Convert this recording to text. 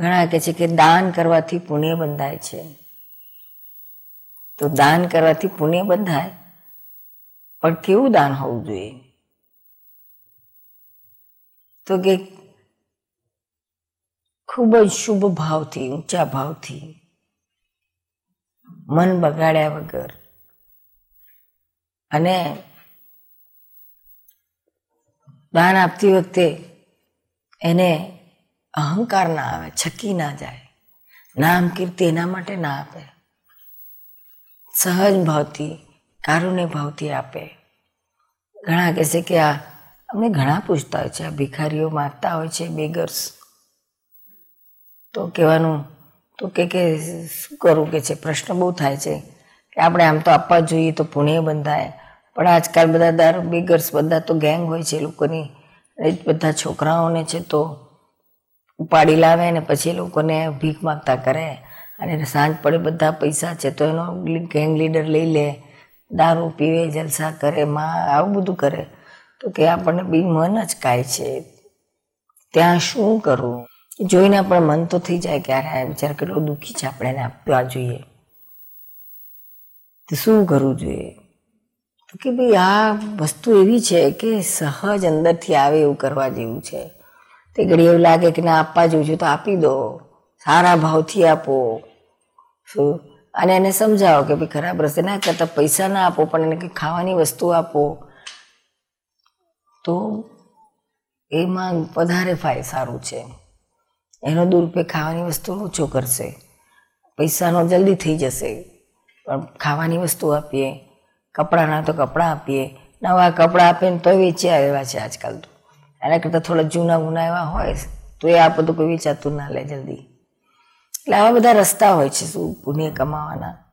ઘણા કહે છે કે દાન કરવાથી પુણ્ય બંધાય છે. તો દાન કરવાથી પુણ્ય બંધાય. પણ કેવું દાન હોવું જોઈએ? તો કે ખૂબ જ શુભ ભાવથી, ઊંચા ભાવથી, મન બગાડ્યા વગર. અને દાન આપતી વખતે એને અહંકાર ના આવે, છકી ના જાય. નામ કીર્તિ એના માટે ના આપે. સહજ ભાવથી, કારુણ્ય ભાવથી આપે. ઘણા કહેશે કે આ અમને ઘણા પૂછતા હોય છે, આ ભિખારીઓ માગતા હોય છે, બેગર્સ. તો કહેવાનું, તો કે કે શું કરવું કે છે? પ્રશ્ન બહુ થાય છે કે આપણે આમ તો આપવા જોઈએ તો પુણ્ય બંધાય. પણ આજકાલ બધા દારૂ, બેગર્સ બધા તો ગેંગ હોય છે લોકોની. બધા છોકરાઓને છે તો ઉપાડી લાવે ને પછી લોકોને ભીખ માગતા કરે અને સાંજ પડે બધા પૈસા છે તો એનો ગેંગ લીડર લઈ લે, દારૂ પીવે, જલસા કરે, માં આવું બધું કરે. તો કે આપણને બી મન જ કાય છે. ત્યાં શું કરવું જોઈને પણ મન તો થઈ જાય કે અરે વિચાર કેટલો દુઃખી છે આપણે એને આપવા જોઈએ. તો શું કરવું જોઈએ? કે ભાઈ આ વસ્તુ એવી છે કે સહજ અંદરથી આવે એવું કરવા જેવું છે. તે ઘડી એવું લાગે કે ના, આપવા જેવું તો આપી દો. સારા ભાવથી આપો. શું? અને એને સમજાવો કે ભાઈ ખરાબ રસ્તે ના કરતા પૈસા ના આપો, પણ એને કંઈ ખાવાની વસ્તુ આપો. તો એમાં વધારે ફાય સારું છે. એનો દુરુપયોગ ખાવાની વસ્તુ ઓછો કરશે. પૈસાનો જલ્દી થઈ જશે. પણ ખાવાની વસ્તુ આપીએ. કપડાના તો કપડાં આપીએ. નવા કપડાં આપીને તો વેચ્યા એવા છે આજકાલ તો. એના કરતાં થોડા જૂના ગુના એવા હોય તો એ આ બધું કોઈ વિચારતું ના લે જલ્દી. એટલે આવા બધા રસ્તા હોય છે, શું પુણ્ય કમાવાના.